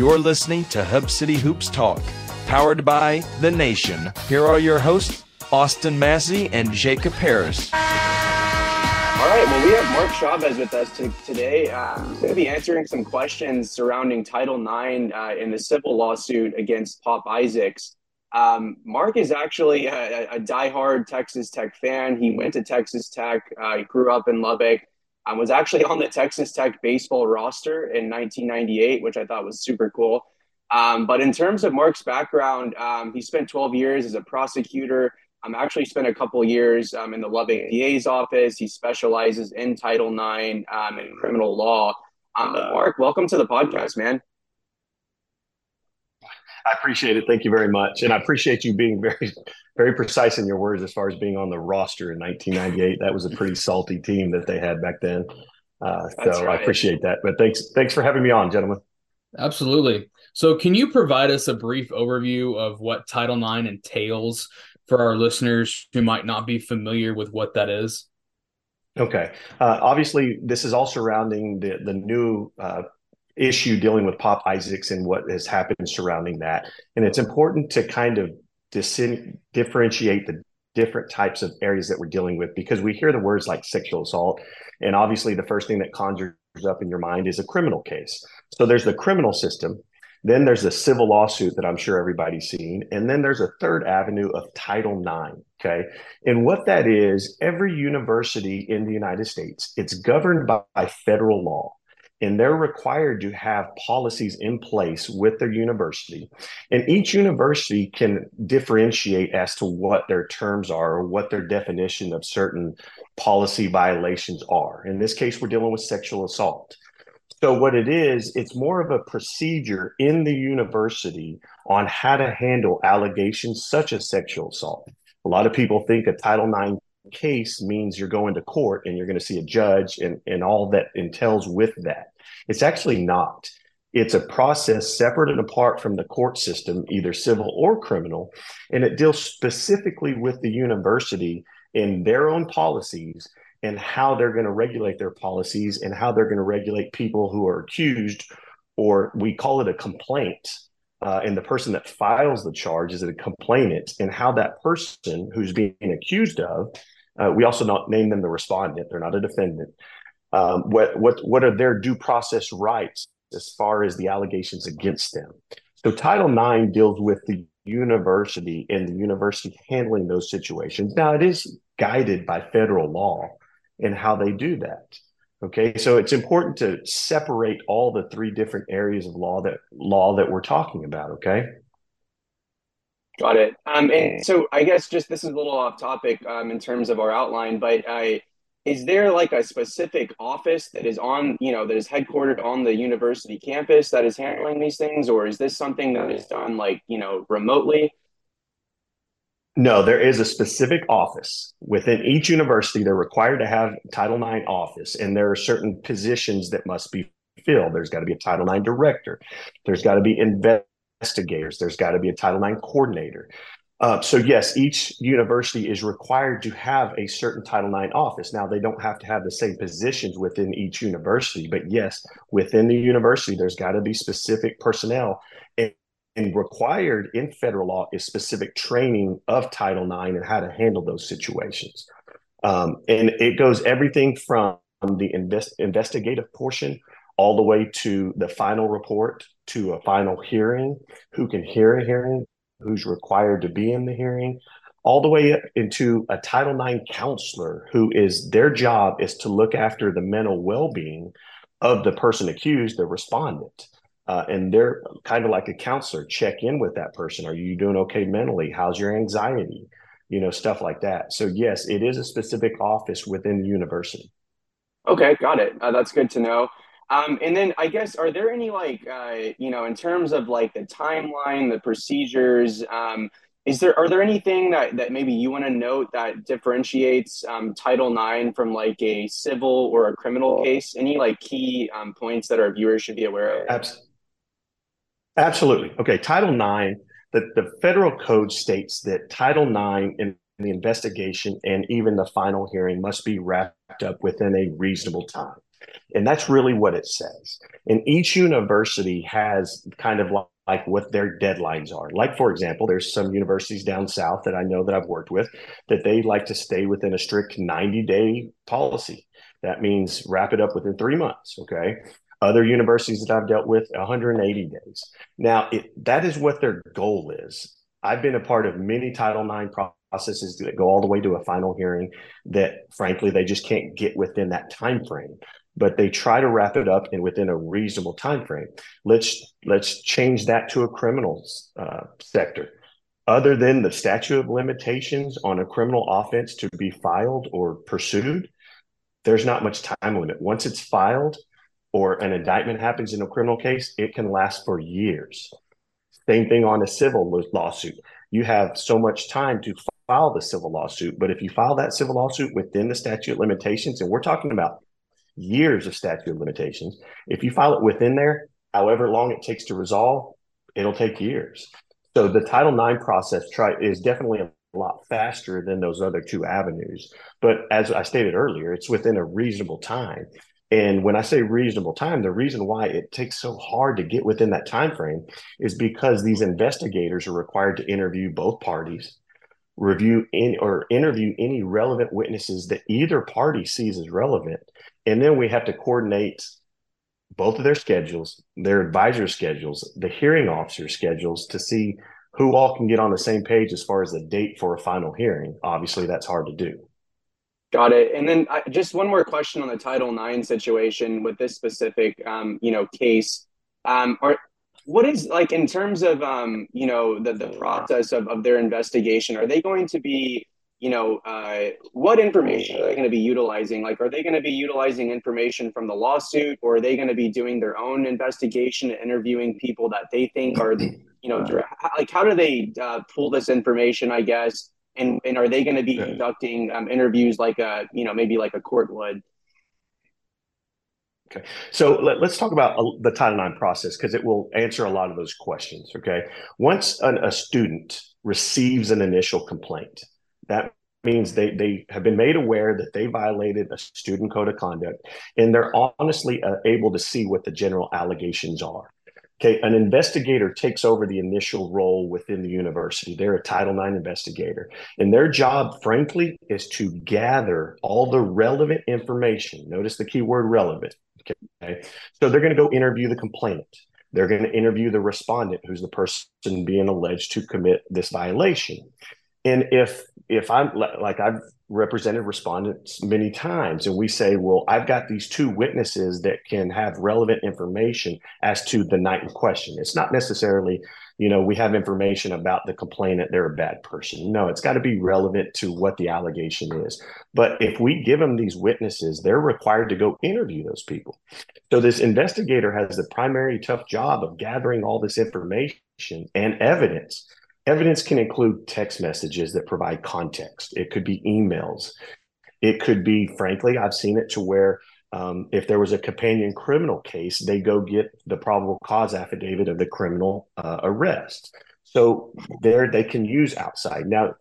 You're listening to Hub City Hoops Talk, powered by The Nation. Here are your hosts, Austin Massey and Jacob Harris. All right, well, we have Marc Chavez with us to, today. Uh, he's going to be answering some questions surrounding Title IX uh, in the civil lawsuit against Pop Isaacs. Um, Marc is actually a, a diehard Texas Tech fan. He went to Texas Tech. Uh, he grew up in Lubbock. Was actually on the Texas Tech baseball roster in 1998, which I thought was super cool. Um, but in terms of Marc's background, um, he spent 12 years as a prosecutor. I um, actually spent a couple years um, in the Lubbock DA's office. He specializes in Title IX um, and criminal law. Um, Marc, welcome to the podcast, man. I appreciate it. Thank you very much, and I appreciate you being very, very precise in your words as far as being on the roster in 1998. That was a pretty salty team that they had back then. Uh, so right. I appreciate that. But thanks, thanks for having me on, gentlemen. Absolutely. So, can you provide us a brief overview of what Title IX entails for our listeners who might not be familiar with what that is? Okay. Uh, obviously, this is all surrounding the the new uh, issue dealing with Pop Isaacs and what has happened surrounding that, and it's important to kind of dis- differentiate the different types of areas that we're dealing with because we hear the words like sexual assault, and obviously the first thing that conjures up in your mind is a criminal case. So there's the criminal system, then there's a civil lawsuit that I'm sure everybody's seen. And then there's a third avenue of Title IX. Okay. And what that is, every university in the United States, it's governed by, by federal law and they're required to have policies in place with their university. And each university can differentiate as to what their terms are or what their definition of certain policy violations are. In this case, we're dealing with sexual assault. So, what it is, it's more of a procedure in the university on how to handle allegations such as sexual assault. A lot of people think a Title IX case means you're going to court and you're going to see a judge and, and all that entails with that. It's actually not. It's a process separate and apart from the court system, either civil or criminal, and it deals specifically with the university in their own policies and how they're going to regulate their policies and how they're going to regulate people who are accused, or we call it a complaint. Uh, and the person that files the charge is a complainant, and how that person who's being accused of, uh, we also not name them the respondent; they're not a defendant. Um, what what what are their due process rights as far as the allegations against them? So Title IX deals with the university and the university handling those situations. Now it is guided by federal law, and how they do that. Okay, so it's important to separate all the three different areas of law that law that we're talking about. Okay. Got it. Um, and so I guess just this is a little off topic um, in terms of our outline, but I is there like a specific office that is on you know that is headquartered on the university campus that is handling these things, or is this something that is done like you know remotely? No, there is a specific office within each university. They're required to have Title IX office, and there are certain positions that must be filled. There's got to be a Title IX director. There's got to be investigators. There's got to be a Title IX coordinator. Uh, so yes, each university is required to have a certain Title IX office. Now they don't have to have the same positions within each university, but yes, within the university, there's got to be specific personnel and required in federal law is specific training of Title IX and how to handle those situations. Um, and it goes everything from the invest, investigative portion all the way to the final report to a final hearing, who can hear a hearing, who's required to be in the hearing, all the way up into a Title IX counselor who is their job is to look after the mental well-being of the person accused, the respondent. Uh, and they're kind of like a counselor check in with that person. Are you doing okay mentally? How's your anxiety? You know stuff like that. So yes it is a specific office within the university. Okay got it. Uh, that's good to know. Um, and then i guess are there any like uh, you know in terms of like the timeline the procedures um, is there are there anything that, that maybe you want to note that differentiates um, title ix from like a civil or a criminal case? Any like key um, points that our viewers should be aware of? Absolutely. Absolutely. Okay. Title IX, the, the federal code states that Title IX in the investigation and even the final hearing must be wrapped up within a reasonable time. And that's really what it says. And each university has kind of like, like what their deadlines are. Like, for example, there's some universities down south that I know that I've worked with that they like to stay within a strict 90 day policy. That means wrap it up within three months. Okay. Other universities that I've dealt with, 180 days. Now, it, that is what their goal is. I've been a part of many Title IX processes that go all the way to a final hearing that, frankly, they just can't get within that time frame. But they try to wrap it up and within a reasonable time frame. Let's let's change that to a criminal uh, sector. Other than the statute of limitations on a criminal offense to be filed or pursued, there's not much time limit. Once it's filed, or an indictment happens in a criminal case, it can last for years. Same thing on a civil lawsuit. You have so much time to file the civil lawsuit, but if you file that civil lawsuit within the statute limitations, and we're talking about years of statute of limitations, if you file it within there, however long it takes to resolve, it'll take years. So the Title IX process try, is definitely a lot faster than those other two avenues. But as I stated earlier, it's within a reasonable time. And when I say reasonable time, the reason why it takes so hard to get within that time frame is because these investigators are required to interview both parties, review in or interview any relevant witnesses that either party sees as relevant, and then we have to coordinate both of their schedules, their advisor schedules, the hearing officer schedules to see who all can get on the same page as far as the date for a final hearing. Obviously, that's hard to do. Got it. And then I, just one more question on the Title IX situation with this specific, um, you know, case. Um, are what is like in terms of, um, you know, the the process of of their investigation? Are they going to be, you know, uh, what information are they going to be utilizing? Like, are they going to be utilizing information from the lawsuit, or are they going to be doing their own investigation, and interviewing people that they think are, you know, like how do they uh, pull this information? I guess and and are they going to be conducting um, interviews like a you know maybe like a court would? Okay, so let, us talk about the Title IX process because it will answer a lot of those questions. Okay, once an, a student receives an initial complaint, that means they they have been made aware that they violated a student code of conduct, and they're honestly uh, able to see what the general allegations are. Okay, an investigator takes over the initial role within the university. They're a Title IX investigator. And their job, frankly, is to gather all the relevant information. Notice the key word relevant. Okay. So they're going to go interview the complainant. They're going to interview the respondent, who's the person being alleged to commit this violation. And if if I'm like I've represented respondents many times. And we say well i've got these two witnesses that can have relevant information as to the night in question. It's not necessarily you know we have information about the complainant they're a bad person. No it's got to be relevant to what the allegation is. But if we give them these witnesses they're required to go interview those people. So this investigator has the primary tough job of gathering all this information and evidence Evidence can include text messages that provide context. It could be emails. It could be, frankly, I've seen it to where um, if there was a companion criminal case, they go get the probable cause affidavit of the criminal uh, arrest. So there they can use outside. Now,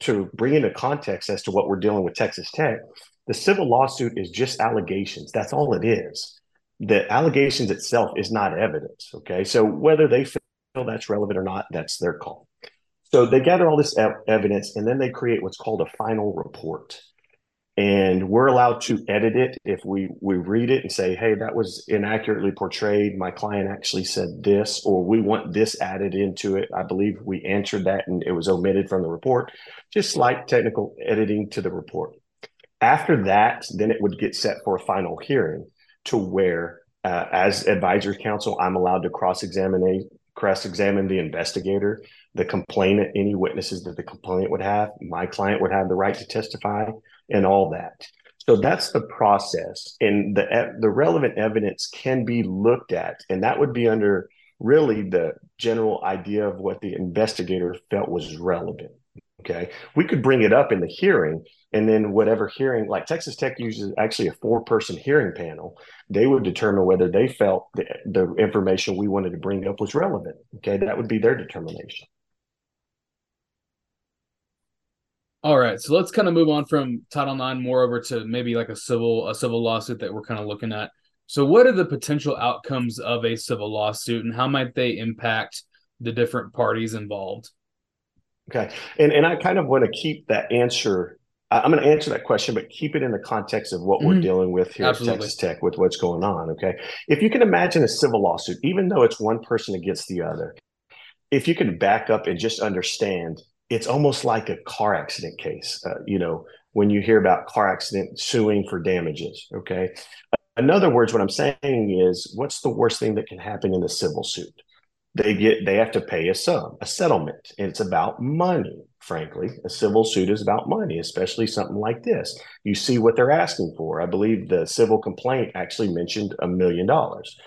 to bring into context as to what we're dealing with Texas Tech, the civil lawsuit is just allegations. That's all it is. The allegations itself is not evidence. Okay. So whether they feel that's relevant or not, that's their call. So they gather all this ev- evidence and then they create what's called a final report. And we're allowed to edit it if we we read it and say, "Hey, that was inaccurately portrayed. My client actually said this, or we want this added into it." I believe we answered that, and it was omitted from the report. Just slight technical editing to the report. After that, then it would get set for a final hearing, to where, uh, as advisory counsel, I'm allowed to cross examine cross examine the investigator the complainant, any witnesses that the complainant would have. My client would have the right to testify and all that. So that's the process, and the the relevant evidence can be looked at, and that would be under really the general idea of what the investigator felt was relevant. Okay, we could bring it up in the hearing, and then whatever hearing, like Texas Tech uses actually a four person hearing panel, they would determine whether they felt the, the information we wanted to bring up was relevant. Okay, that would be their determination. All right, so let's kind of move on from Title IX more over to maybe like a civil a civil lawsuit that we're kind of looking at. So, what are the potential outcomes of a civil lawsuit, and how might they impact the different parties involved? Okay, and and I kind of want to keep that answer. I'm going to answer that question, but keep it in the context of what mm-hmm. we're dealing with here Absolutely. at Texas Tech with what's going on. Okay, if you can imagine a civil lawsuit, even though it's one person against the other, if you can back up and just understand it's almost like a car accident case. Uh, you know, when you hear about car accident suing for damages. Okay. In other words, what I'm saying is, what's the worst thing that can happen in a civil suit? They get they have to pay a sum, a settlement, and it's about money. Frankly, a civil suit is about money, especially something like this. You see what they're asking for. I believe the civil complaint actually mentioned a million dollars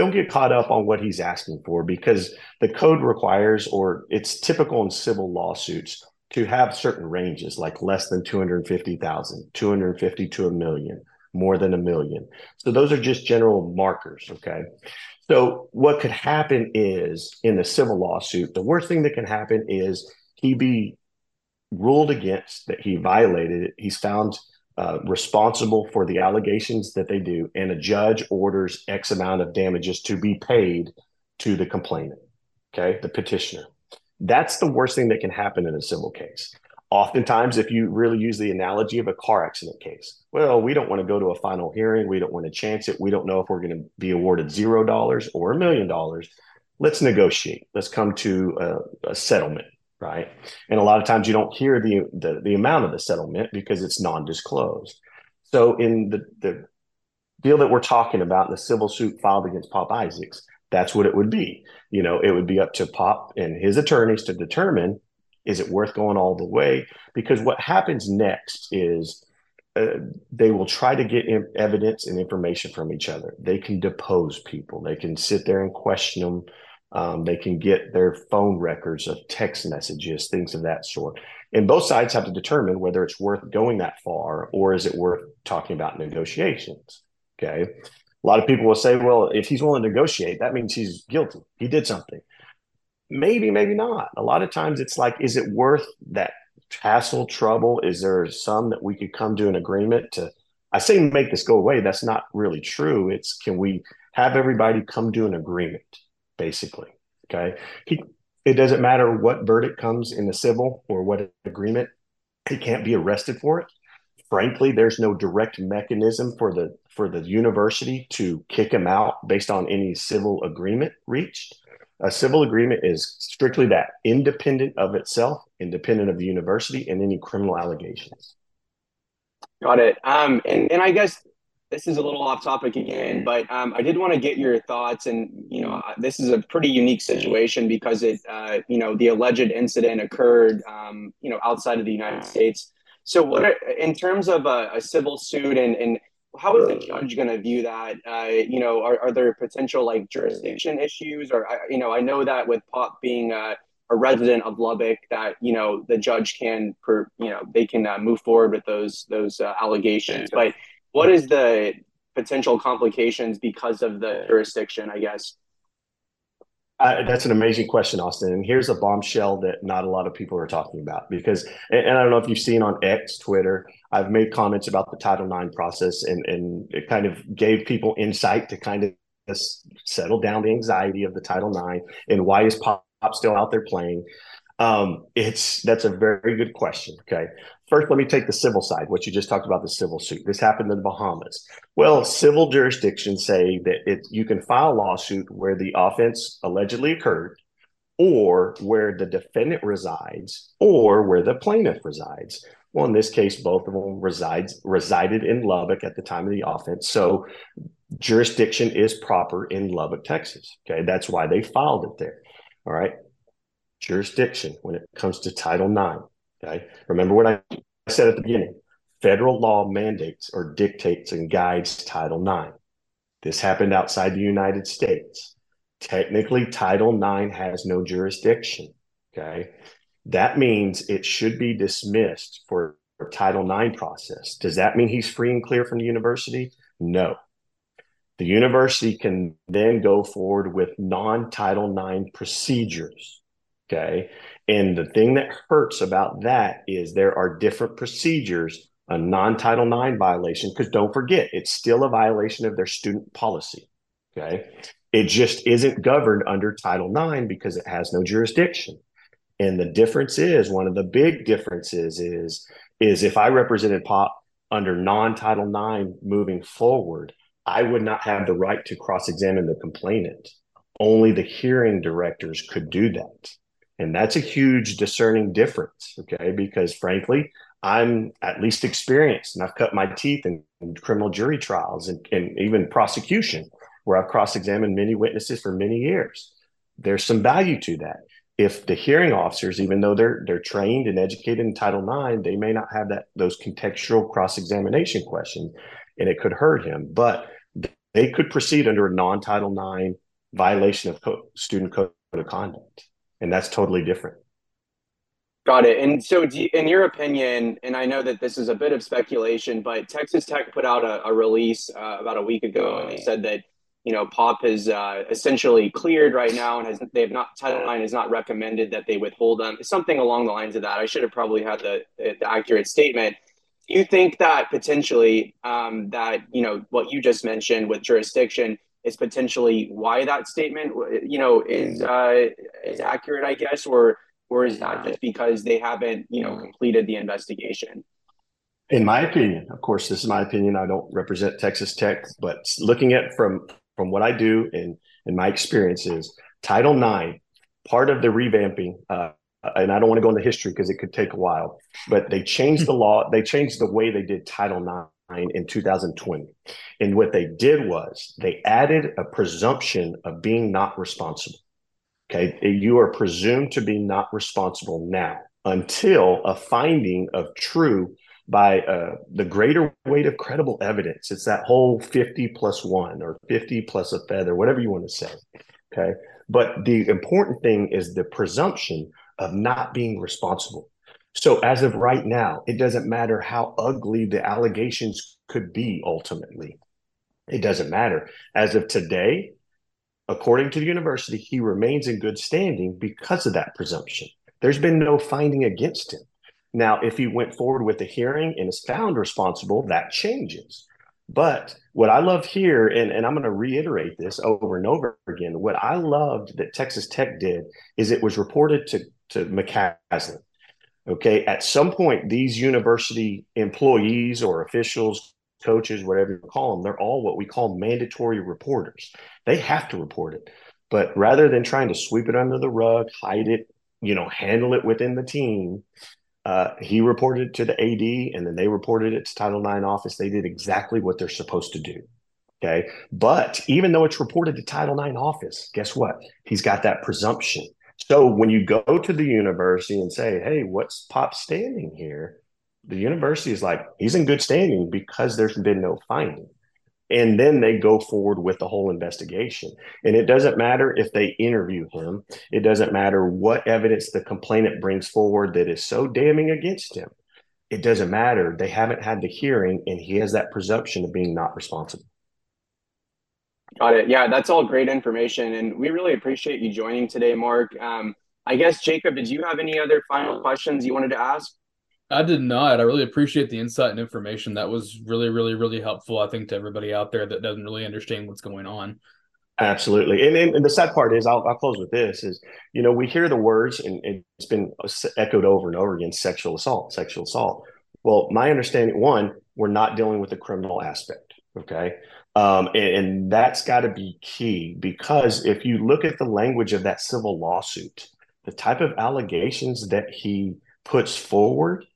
don't get caught up on what he's asking for because the code requires, or it's typical in civil lawsuits, to have certain ranges like less than 250,000, 250 to a million, more than a million. So those are just general markers. Okay. So what could happen is in a civil lawsuit, the worst thing that can happen is he be ruled against that he violated it. He's found uh, responsible for the allegations that they do, and a judge orders X amount of damages to be paid to the complainant, okay, the petitioner. That's the worst thing that can happen in a civil case. Oftentimes, if you really use the analogy of a car accident case, well, we don't want to go to a final hearing. We don't want to chance it. We don't know if we're going to be awarded zero dollars or a million dollars. Let's negotiate. Let's come to a, a settlement right? And a lot of times you don't hear the the, the amount of the settlement because it's non-disclosed. So in the the deal that we're talking about, the civil suit filed against Pop Isaacs, that's what it would be. You know, it would be up to Pop and his attorneys to determine is it worth going all the way? Because what happens next is uh, they will try to get evidence and information from each other. They can depose people. They can sit there and question them um, they can get their phone records of text messages, things of that sort. And both sides have to determine whether it's worth going that far or is it worth talking about negotiations. Okay. A lot of people will say, well, if he's willing to negotiate, that means he's guilty. He did something. Maybe, maybe not. A lot of times it's like, is it worth that hassle, trouble? Is there some that we could come to an agreement to? I say make this go away. That's not really true. It's can we have everybody come to an agreement? Basically. Okay. He, it doesn't matter what verdict comes in the civil or what agreement, he can't be arrested for it. Frankly, there's no direct mechanism for the for the university to kick him out based on any civil agreement reached. A civil agreement is strictly that, independent of itself, independent of the university and any criminal allegations. Got it. Um, and, and I guess this is a little off topic again, but um, I did want to get your thoughts. And you know, uh, this is a pretty unique situation because it, uh, you know, the alleged incident occurred, um, you know, outside of the United States. So, what are, in terms of a, a, civil suit, and and how is the judge going to view that? Uh, you know, are, are there potential like jurisdiction issues, or you know, I know that with Pop being a, a resident of Lubbock, that you know the judge can, per, you know, they can uh, move forward with those those uh, allegations, but what is the potential complications because of the jurisdiction, I guess? Uh, that's an amazing question, Austin. And here's a bombshell that not a lot of people are talking about because, and, and, I don't know if you've seen on X, Twitter, I've made comments about the Title IX process and, and it kind of gave people insight to kind of settle down the anxiety of the Title IX and why is Pop still out there playing. Um, it's that's a very good question. Okay, first let me take the civil side. What you just talked about the civil suit. This happened in the Bahamas. Well, civil jurisdictions say that it you can file a lawsuit where the offense allegedly occurred, or where the defendant resides, or where the plaintiff resides. Well, in this case, both of them resides resided in Lubbock at the time of the offense. So jurisdiction is proper in Lubbock, Texas. Okay, that's why they filed it there. All right jurisdiction when it comes to Title IX. Okay. Remember what I said at the beginning federal law mandates or dictates and guides Title IX. This happened outside the United States. Technically, Title IX has no jurisdiction. Okay. That means it should be dismissed for Title IX process. Does that mean he's free and clear from the university? No. The university can then go forward with non Title IX procedures Okay. And the thing that hurts about that is there are different procedures, a non Title IX violation, because don't forget, it's still a violation of their student policy. Okay. It just isn't governed under Title IX because it has no jurisdiction. And the difference is one of the big differences is is if I represented POP under non-Title IX moving forward, I would not have the right to cross-examine the complainant. Only the hearing directors could do that. And that's a huge discerning difference, okay? Because frankly, I'm at least experienced and I've cut my teeth in, in criminal jury trials and, and even prosecution where I've cross examined many witnesses for many years. There's some value to that. If the hearing officers, even though they're they're trained and educated in Title IX, they may not have that those contextual cross examination questions, and it could hurt him. But they could proceed under a non Title IX violation of co- student code of conduct, and that's totally different. Got it. And so, you, in your opinion, and I know that this is a bit of speculation, but Texas Tech put out a, a release uh, about a week ago, and they said that you know, POP is uh, essentially cleared right now, and has they have not Title IX has not recommended that they withhold them. Something along the lines of that. I should have probably had the, the accurate statement. Do you think that potentially um, that you know what you just mentioned with jurisdiction is potentially why that statement you know is uh, is accurate, I guess, or or is that just because they haven't you know completed the investigation? In my opinion, of course, this is my opinion. I don't represent Texas Tech, but looking at from from what I do and and my experiences, Title IX, part of the revamping, uh, and I don't want to go into history because it could take a while, but they changed the law. They changed the way they did Title IX in 2020. And what they did was they added a presumption of being not responsible. Okay. You are presumed to be not responsible now until a finding of true by uh, the greater weight of credible evidence. It's that whole 50 plus one or 50 plus a feather, whatever you want to say. Okay. But the important thing is the presumption of not being responsible. So, as of right now, it doesn't matter how ugly the allegations could be ultimately. It doesn't matter. As of today, according to the university, he remains in good standing because of that presumption. There's been no finding against him. Now, if he went forward with the hearing and is found responsible, that changes. But what I love here, and, and I'm going to reiterate this over and over again, what I loved that Texas Tech did is it was reported to, to McCasland. Okay. At some point, these university employees or officials, coaches, whatever you call them, they're all what we call mandatory reporters. They have to report it. But rather than trying to sweep it under the rug, hide it, you know, handle it within the team, uh, he reported it to the AD, and then they reported it to Title IX office. They did exactly what they're supposed to do. Okay, but even though it's reported to Title IX office, guess what? He's got that presumption. So when you go to the university and say, "Hey, what's Pop standing here?" The university is like, "He's in good standing because there's been no finding." and then they go forward with the whole investigation. And it doesn't matter if they interview him, it doesn't matter what evidence the complainant brings forward that is so damning against him. It doesn't matter. They haven't had the hearing, and he has that presumption of being not responsible. Got it. Yeah, that's all great information. And we really appreciate you joining today, Marc. Um, I guess, Jacob, did you have any other final questions you wanted to ask? I did not. I really appreciate the insight and information. That was really, really, really helpful. I think to everybody out there that doesn't really understand what's going on. Absolutely, and, and, and the sad part is, I'll, I'll, close with this: is you know we hear the words, and it's been echoed over and over again: sexual assault, sexual assault. Well, my understanding, one, we're not dealing with the criminal aspect, okay, um, and, and that's got to be key because if you look at the language of that civil lawsuit, the type of allegations that he puts forward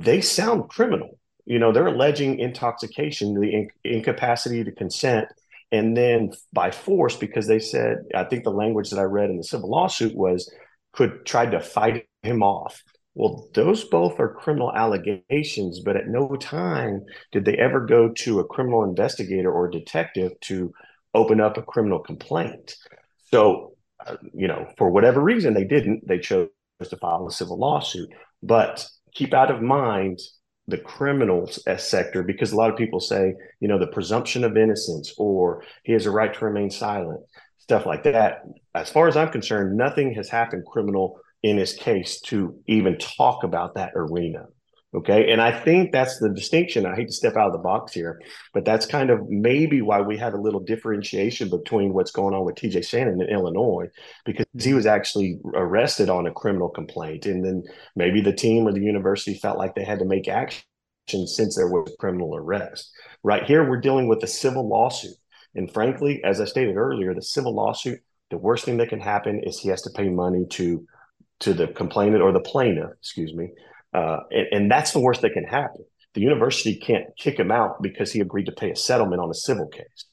they sound criminal. You know, they're alleging intoxication, the in- incapacity to consent, and then by force, because they said, I think the language that I read in the civil lawsuit was could try to fight him off. Well, those both are criminal allegations, but at no time did they ever go to a criminal investigator or detective to open up a criminal complaint. So, uh, you know, for whatever reason, they didn't. They chose to file a civil lawsuit. But keep out of mind the criminals sector because a lot of people say, you know, the presumption of innocence or he has a right to remain silent, stuff like that. as far as I'm concerned, nothing has happened criminal in his case to even talk about that arena. Okay. And I think that's the distinction. I hate to step out of the box here, but that's kind of maybe why we had a little differentiation between what's going on with TJ Shannon in Illinois, because he was actually arrested on a criminal complaint. And then maybe the team or the university felt like they had to make action since there was a criminal arrest. Right here, we're dealing with a civil lawsuit. And frankly, as I stated earlier, the civil lawsuit, the worst thing that can happen is he has to pay money to to the complainant or the plaintiff, excuse me, uh, and, and that's the worst that can happen. The university can't kick him out because he agreed to pay a settlement on a civil case.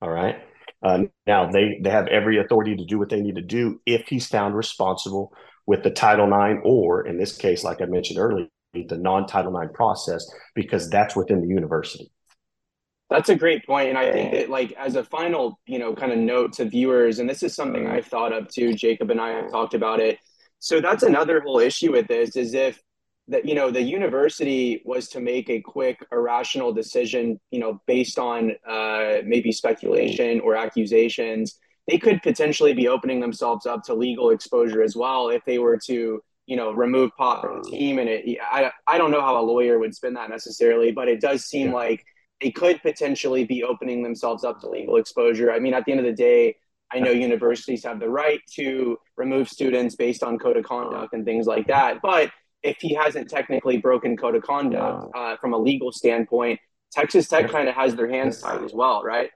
All right. Uh, now they they have every authority to do what they need to do if he's found responsible with the Title IX or, in this case, like I mentioned earlier, the non-Title IX process because that's within the university. That's a great point, and I think that, like, as a final, you know, kind of note to viewers, and this is something I've thought of too. Jacob and I have talked about it. So that's another whole issue with this is if that you know the university was to make a quick irrational decision you know based on uh, maybe speculation or accusations they could potentially be opening themselves up to legal exposure as well if they were to you know remove pop from the team. And it I, I don't know how a lawyer would spin that necessarily but it does seem yeah. like they could potentially be opening themselves up to legal exposure. I mean at the end of the day I know universities have the right to remove students based on code of conduct and things like that. But if he hasn't technically broken code of conduct uh, from a legal standpoint, Texas Tech kind of has their hands tied as well, right?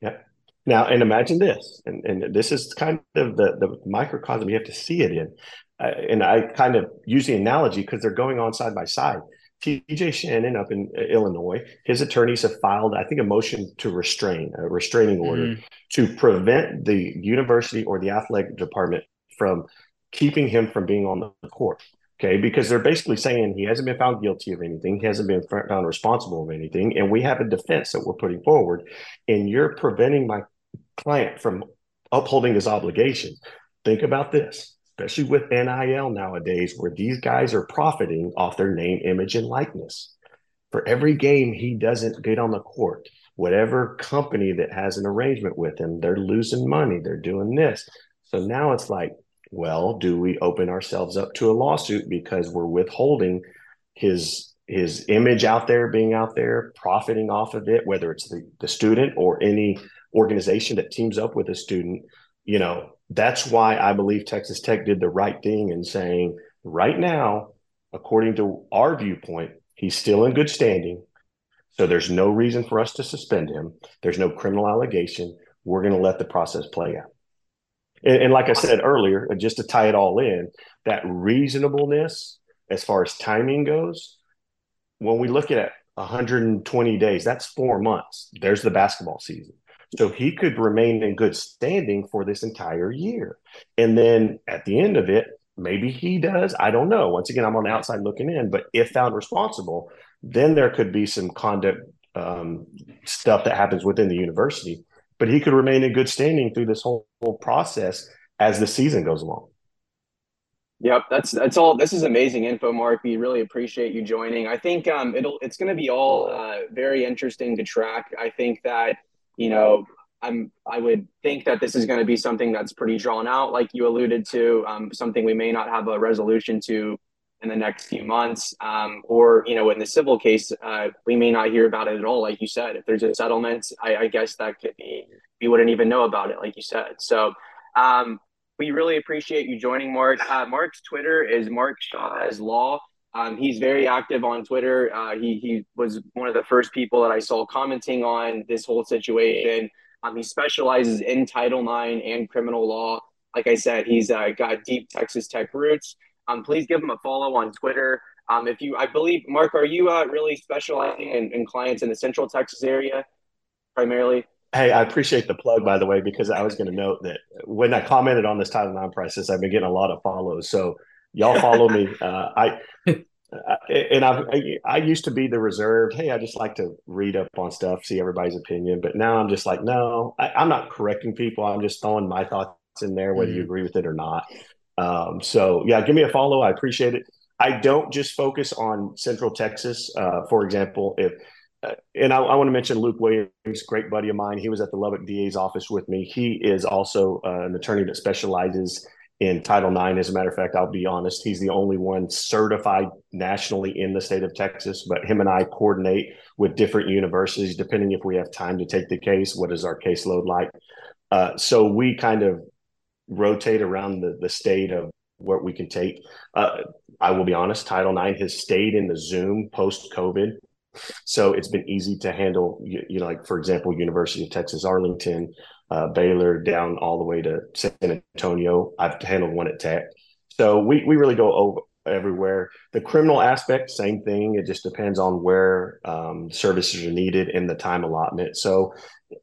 Yeah. Now, and imagine this, and, and this is kind of the, the microcosm you have to see it in. Uh, and I kind of use the analogy because they're going on side by side. TJ Shannon up in uh, Illinois, his attorneys have filed, I think, a motion to restrain, a restraining order mm-hmm. to prevent the university or the athletic department from keeping him from being on the court. Okay, because they're basically saying he hasn't been found guilty of anything, he hasn't been found responsible of anything, and we have a defense that we're putting forward, and you're preventing my client from upholding his obligations. Think about this, especially with NIL nowadays, where these guys are profiting off their name, image, and likeness. For every game he doesn't get on the court, whatever company that has an arrangement with him, they're losing money, they're doing this. So now it's like, well, do we open ourselves up to a lawsuit because we're withholding his his image out there, being out there, profiting off of it, whether it's the, the student or any organization that teams up with a student, you know, that's why I believe Texas Tech did the right thing in saying right now, according to our viewpoint, he's still in good standing. So there's no reason for us to suspend him. There's no criminal allegation. We're going to let the process play out. And, and like I said earlier, just to tie it all in, that reasonableness as far as timing goes, when we look at 120 days, that's four months. There's the basketball season. So he could remain in good standing for this entire year. And then at the end of it, maybe he does. I don't know. Once again, I'm on the outside looking in, but if found responsible, then there could be some conduct um, stuff that happens within the university but he could remain in good standing through this whole, whole process as the season goes along. Yep, that's that's all. This is amazing info, Marc. We really appreciate you joining. I think um, it'll it's going to be all uh, very interesting to track. I think that you know I'm I would think that this is going to be something that's pretty drawn out, like you alluded to, um, something we may not have a resolution to in the next few months, um, or you know, in the civil case, uh, we may not hear about it at all. Like you said, if there's a settlement, I, I guess that could be we wouldn't even know about it, like you said. So um, we really appreciate you joining, Marc. Uh, Marc's Twitter is Marc Chavez Law. Um, he's very active on Twitter. Uh, he he was one of the first people that I saw commenting on this whole situation. Um, he specializes in Title IX and criminal law. Like I said, he's uh, got deep Texas Tech roots. Um, please give him a follow on Twitter. Um, if you, I believe, Marc, are you uh, really specializing in, in clients in the Central Texas area primarily? Hey, I appreciate the plug, by the way, because I was going to note that when I commented on this Title IX prices, I've been getting a lot of follows. So y'all follow me. Uh, I and I've, I, I used to be the reserved. Hey, I just like to read up on stuff, see everybody's opinion. But now I'm just like, no, I, am not correcting people. I'm just throwing my thoughts in there, whether mm-hmm. you agree with it or not. Um, so yeah, give me a follow. I appreciate it. I don't just focus on Central Texas. Uh, for example, if uh, and I, I, want to mention Luke Williams, great buddy of mine. He was at the Lubbock DA's office with me. He is also uh, an attorney that specializes in Title IX. As a matter of fact, I'll be honest, he's the only one certified nationally in the state of Texas. But him and I coordinate with different universities, depending if we have time to take the case. What is our caseload like? Uh, so we kind of rotate around the, the state of what we can take. Uh, I will be honest, Title IX has stayed in the Zoom post COVID. So it's been easy to handle, you, you, know, like for example, University of Texas Arlington, uh, Baylor, down all the way to San Antonio. I've handled one at Tech. So we, we really go over everywhere. The criminal aspect, same thing. It just depends on where um, services are needed in the time allotment. So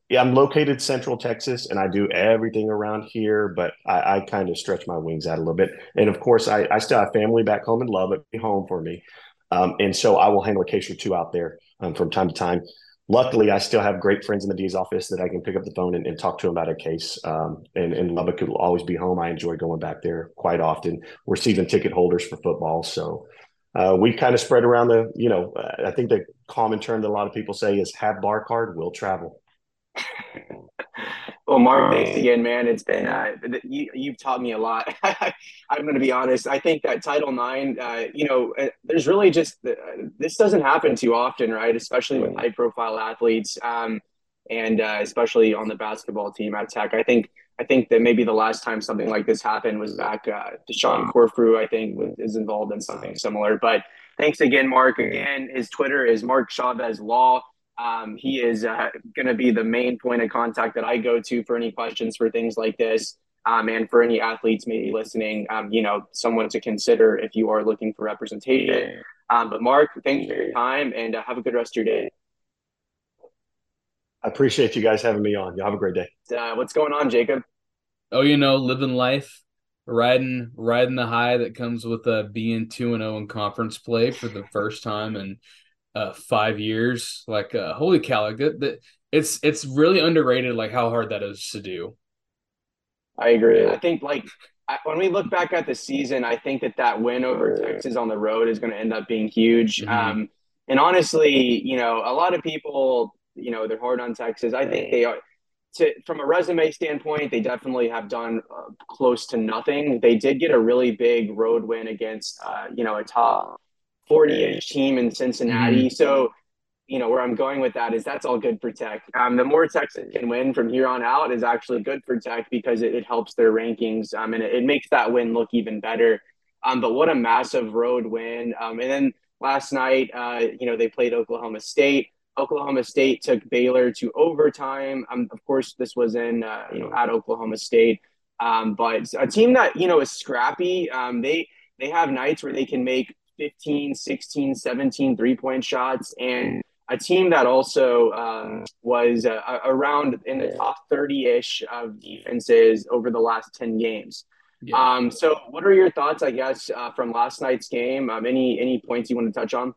yeah, I'm located central Texas and I do everything around here, but I, I kind of stretch my wings out a little bit. And of course, I, I still have family back home in Lubbock, home for me. Um, and so I will handle a case or two out there um, from time to time. Luckily, I still have great friends in the D's office that I can pick up the phone and, and talk to them about a case. Um, and, and Lubbock will always be home. I enjoy going back there quite often. We're season ticket holders for football. So uh, we kind of spread around the, you know, I think the common term that a lot of people say is have bar card, will travel. well, Marc, thanks again, man. It's been uh, you, you've taught me a lot. I'm going to be honest. I think that Title IX, uh, you know, uh, there's really just uh, this doesn't happen too often, right? Especially with high profile athletes, um, and uh, especially on the basketball team at Tech. I think I think that maybe the last time something like this happened was back uh, Sean Corfrew. I think is involved in something similar. But thanks again, Marc. Again, his Twitter is Marc Chavez Law. Um, he is uh, going to be the main point of contact that I go to for any questions for things like this. Um, and for any athletes maybe listening, um, you know, someone to consider if you are looking for representation. Um, but Marc, thanks for your time and uh, have a good rest of your day. I appreciate you guys having me on. You have a great day. Uh, what's going on, Jacob? Oh, you know, living life, riding riding the high that comes with uh, being two and zero oh in conference play for the first time and uh, five years. Like, uh, holy cow! Like that, that, it's it's really underrated. Like how hard that is to do. I agree. I think like I, when we look back at the season, I think that that win over Texas on the road is going to end up being huge. Mm-hmm. Um, and honestly, you know, a lot of people, you know, they're hard on Texas. I think they are. To, from a resume standpoint, they definitely have done uh, close to nothing. They did get a really big road win against, uh, you know, a top 40-ish team in Cincinnati. Mm-hmm. So, you know, where I'm going with that is that's all good for Tech. Um, the more Texas can win from here on out is actually good for Tech because it, it helps their rankings um, and it, it, makes that win look even better. Um, but what a massive road win. Um, and then last night, uh, you know, they played Oklahoma State. Oklahoma State took Baylor to overtime. Um, of course, this was in, uh, you know, at Oklahoma State. Um, but a team that, you know, is scrappy. Um, they, they have nights where they can make 15, 16, 17 three point shots. And a team that also um, was uh, around in the top 30 ish of defenses over the last 10 games. Yeah. Um, so, what are your thoughts, I guess, uh, from last night's game? Um, any any points you want to touch on?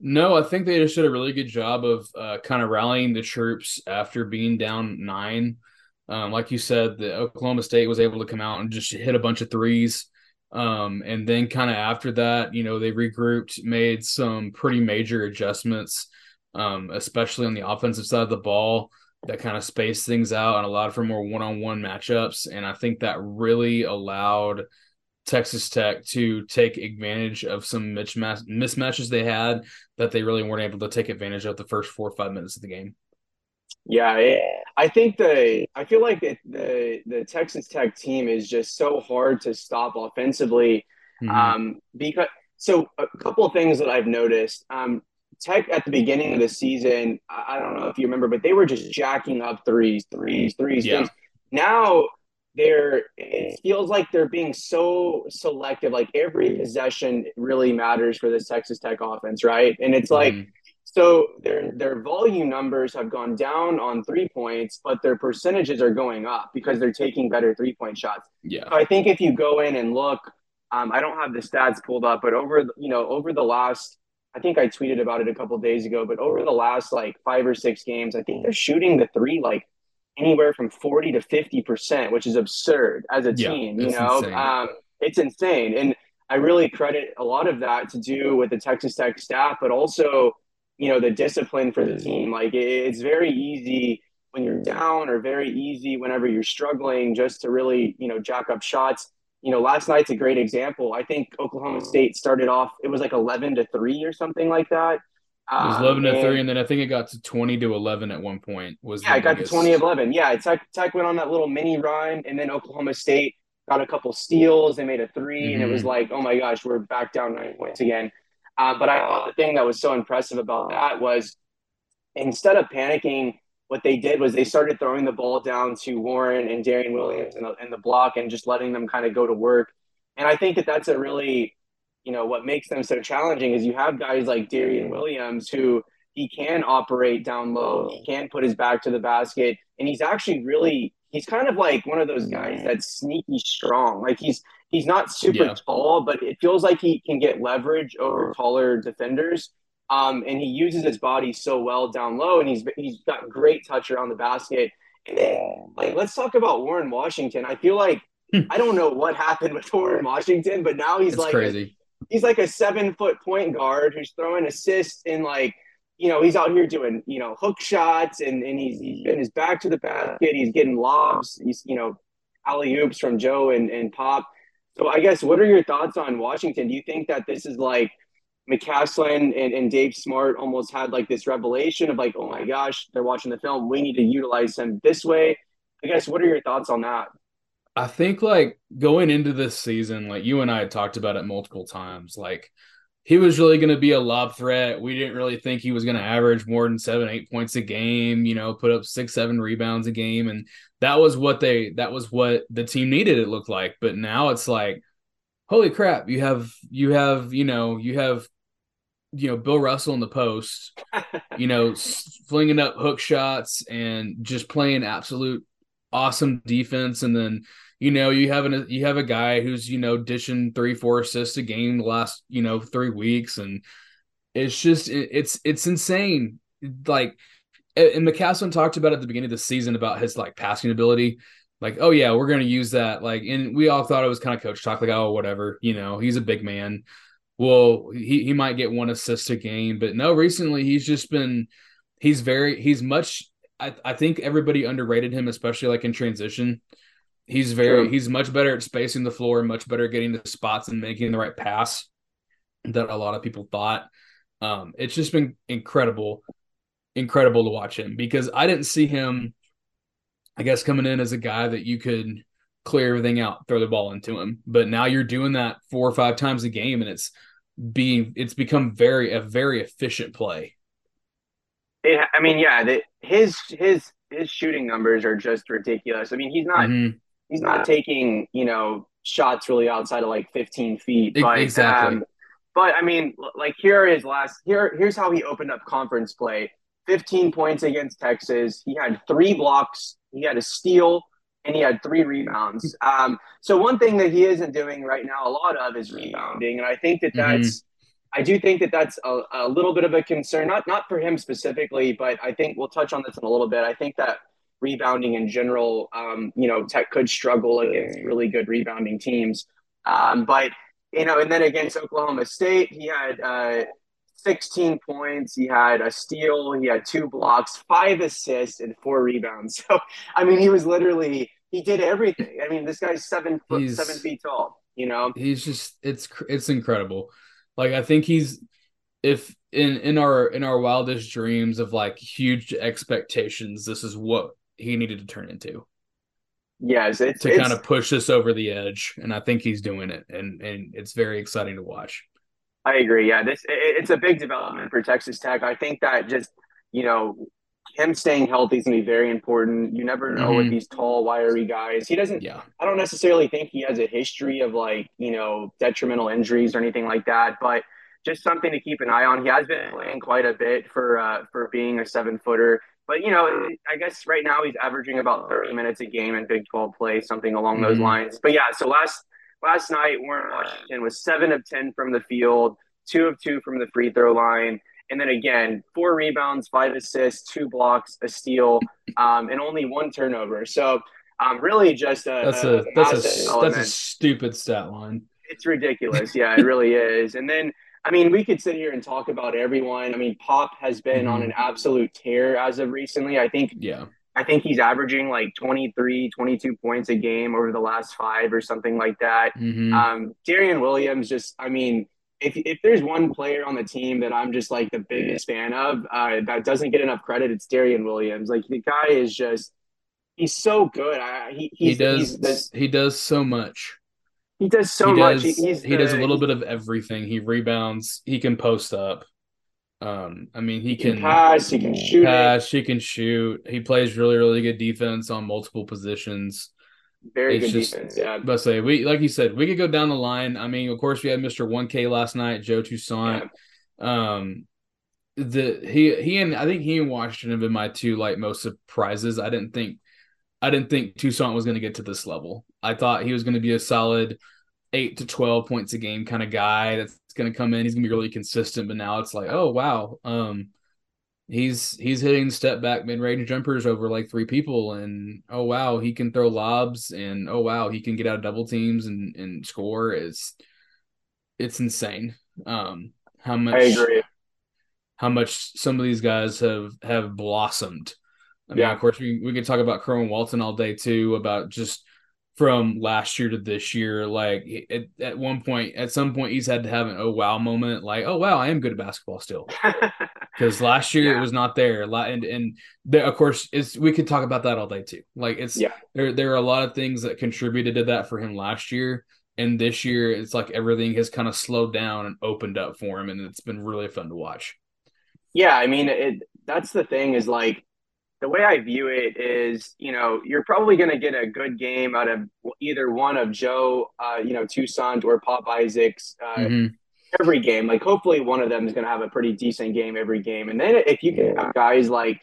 No, I think they just did a really good job of uh, kind of rallying the troops after being down nine. Um, like you said, the Oklahoma State was able to come out and just hit a bunch of threes. Um, and then kind of after that, you know, they regrouped, made some pretty major adjustments, um, especially on the offensive side of the ball that kind of spaced things out and allowed for more one-on-one matchups. And I think that really allowed Texas Tech to take advantage of some mismatch- mismatches they had that they really weren't able to take advantage of the first four or five minutes of the game. Yeah, I think the I feel like it, the the Texas Tech team is just so hard to stop offensively. Mm-hmm. Um, because so a couple of things that I've noticed. Um, Tech at the beginning of the season, I, I don't know if you remember, but they were just jacking up threes, threes, threes. Yeah. threes. Now they're it feels like they're being so selective. Like every possession really matters for this Texas Tech offense, right? And it's like. Mm-hmm so their their volume numbers have gone down on three points, but their percentages are going up because they're taking better three point shots. Yeah. So I think if you go in and look, um, I don't have the stats pulled up, but over you know over the last, I think I tweeted about it a couple days ago, but over the last like five or six games, I think they're shooting the three like anywhere from forty to fifty percent, which is absurd as a yeah, team. You know, um, it's insane, and I really credit a lot of that to do with the Texas Tech staff, but also you know the discipline for the team. Like it's very easy when you're down, or very easy whenever you're struggling, just to really you know jack up shots. You know, last night's a great example. I think Oklahoma State started off; it was like eleven to three or something like that. It was um, to three, and then I think it got to twenty to eleven at one point. Was yeah, it got to twenty of eleven. Yeah, Tech, Tech went on that little mini run, and then Oklahoma State got a couple steals. They made a 3 mm-hmm. and it was mm-hmm. like, oh my gosh, we're back down nine points again. Uh, but I thought the thing that was so impressive about that was instead of panicking, what they did was they started throwing the ball down to Warren and Darrion Williams in the, in the block and just letting them kind of go to work. And I think that that's a really, you know, what makes them so challenging is you have guys like Darrion Williams who he can operate down low, he can put his back to the basket, and he's actually really he's kind of like one of those guys that's sneaky strong. Like he's he's not super yeah. tall, but it feels like he can get leverage over taller defenders. Um, and he uses his body so well down low, and he's he's got great touch around the basket. And then, like, let's talk about Warren Washington. I feel like hmm. I don't know what happened with Warren Washington, but now he's like crazy. He's like a seven foot point guard who's throwing assists in like you know, he's out here doing, you know, hook shots and, and he's, he's getting his back to the basket. He's getting lobs. He's, you know, alley oops from Joe and, and Pop. So I guess what are your thoughts on Washington? Do you think that this is like McCasland and, and Dave Smart almost had like this revelation of like, oh my gosh, they're watching the film. We need to utilize them this way. I guess what are your thoughts on that? I think like going into this season, like you and I had talked about it multiple times, like he was really going to be a lob threat. We didn't really think he was going to average more than seven, eight points a game, you know, put up six, seven rebounds a game. And that was what they, that was what the team needed, it looked like. But now it's like, holy crap, you have, you have, you know, you have, you know, Bill Russell in the post, you know, flinging up hook shots and just playing absolute awesome defense. And then, you know, you have an you have a guy who's you know dishing three four assists a game the last you know three weeks, and it's just it's it's insane. Like, and McCasland talked about at the beginning of the season about his like passing ability. Like, oh yeah, we're gonna use that. Like, and we all thought it was kind of coach talk. Like, oh whatever, you know, he's a big man. Well, he he might get one assist a game, but no, recently he's just been he's very he's much. I I think everybody underrated him, especially like in transition He's very he's much better at spacing the floor, much better at getting the spots and making the right pass that a lot of people thought. Um, it's just been incredible, incredible to watch him because I didn't see him, I guess, coming in as a guy that you could clear everything out, throw the ball into him. But now you're doing that four or five times a game, and it's being it's become very a very efficient play. Yeah, I mean, yeah, the, his his his shooting numbers are just ridiculous. I mean, he's not mm-hmm he's not taking you know shots really outside of like 15 feet. But, exactly. Um, but I mean, like here is last here. Here's how he opened up conference play: 15 points against Texas. He had three blocks. He had a steal. And he had three rebounds. Um, so one thing that he isn't doing right now a lot of is rebounding, and I think that mm-hmm. that's I do think that that's a, a, little bit of a concern, not not for him specifically, but I think we'll touch on this in a little bit. I think that rebounding in general, um, you know, Tech could struggle against really good rebounding teams. Um, but, you know, and then against Oklahoma State, he had uh, 16 points, he had a steal, he had two blocks, five assists, and four rebounds. So, I mean, he was literally, he did everything. I mean, this guy's seven foot, he's, seven feet tall, you know? He's just, it's, it's incredible. Like, I think he's, if in in our in our wildest dreams of like huge expectations this is what he needed to turn into. Yes, it's, to it's, kind of push this over the edge, and I think he's doing it, and and it's very exciting to watch. I agree. Yeah, this it, it's a big development for Texas Tech. I think that just you know him staying healthy is going to be very important. You never know mm-hmm. with these tall, wiry guys. He doesn't. Yeah. I don't necessarily think he has a history of like you know detrimental injuries or anything like that, but just something to keep an eye on. He has been playing quite a bit for uh, for being a seven footer. But you know, I guess right now he's averaging about 30 minutes a game in Big 12 play, something along mm-hmm. those lines. But yeah, so last last night Warren Washington was seven of 10 from the field, two of two from the free throw line. And then again, four rebounds, five assists, two blocks, a steal, um, and only one turnover. So um, really just a that's a, a that's a that's a stupid stat line. It's ridiculous. Yeah, it really is. And then I mean, we could sit here and talk about everyone. I mean, Pop has been mm-hmm. on an absolute tear as of recently. I think yeah. I think he's averaging like 23, 22 points a game over the last five or something like that. Mm-hmm. Um, Darrion Williams, just, I mean, if, if there's one player on the team that I'm just like the biggest fan of uh, that doesn't get enough credit, it's Darrion Williams. Like the guy is just, he's so good. I, he, he does, he does so much. He does so he much. Does, he, he the, does a little bit of everything. He rebounds. He can post up. Um, I mean, he, he can, can, pass. He can shoot. Pass. It. He can shoot. He plays really, really good defense on multiple positions. Very it's good just, defense. Yeah. But say we, like you said, we could go down the line. I mean, of course, we had Mister One K last night, Joe Toussaint. Yeah. Um, the he he and I think he and Washington have been my two like most surprises. I didn't think I didn't think Toussaint was going to get to this level. I thought he was going to be a solid eight to twelve points a game kind of guy that's going to come in. He's going to be really consistent. But now it's like, oh wow, um, he's he's hitting step back mid range jumpers over like three people, and oh wow, he can throw lobs, and oh wow, he can get out of double teams and and score. Is it's insane. Um, how much? I agree. How much some of these guys have have blossomed. I mean, yeah. of course, we, we could talk about Kerwin Walton all day too, about just from last year to this year. Like at, at one point, at some point, he's had to have an oh wow moment. Like oh wow, I am good at basketball still. Because last year yeah. it was not there. And and there, of course, it's we could talk about that all day too. Like it's yeah. There there are a lot of things that contributed to that for him last year. And this year, it's like everything has kind of slowed down and opened up for him, and it's been really fun to watch. Yeah, I mean, it, that's the thing is like the way I view it is, you know, you're probably going to get a good game out of either one of Joe, uh, you know, Toussaint or Pop Isaacs uh, mm-hmm. every game. Like, hopefully, one of them is going to have a pretty decent game every game. And then if you can have guys like,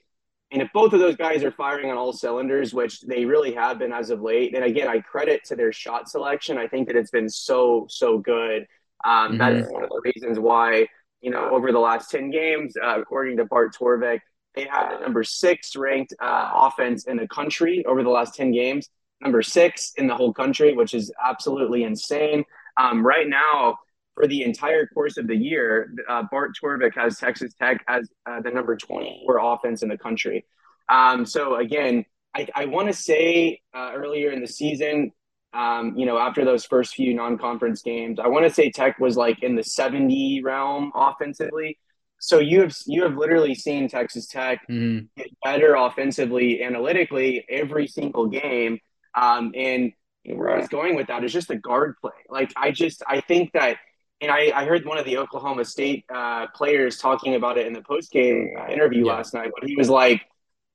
and if both of those guys are firing on all cylinders, which they really have been as of late, and again, I credit to their shot selection. I think that it's been so, so good. Um, mm-hmm. that is one of the reasons why, you know, over the last 10 games, uh, according to Bart Torvik, they had the number six ranked uh, offense in the country over the last 10 games, number six in the whole country, which is absolutely insane. Um, right now, for the entire course of the year, uh, Bart Torvik has Texas Tech as uh, the number 24 offense in the country. Um, so, again, I, I want to say uh, earlier in the season, um, you know, after those first few non conference games, I want to say Tech was like in the 70 realm offensively. So you have you have literally seen Texas Tech mm-hmm. get better offensively, analytically every single game. Um, and where I was going with that is just the guard play. Like I just I think that, and I, I heard one of the Oklahoma State uh, players talking about it in the post game uh, interview yeah. last night. But he was like,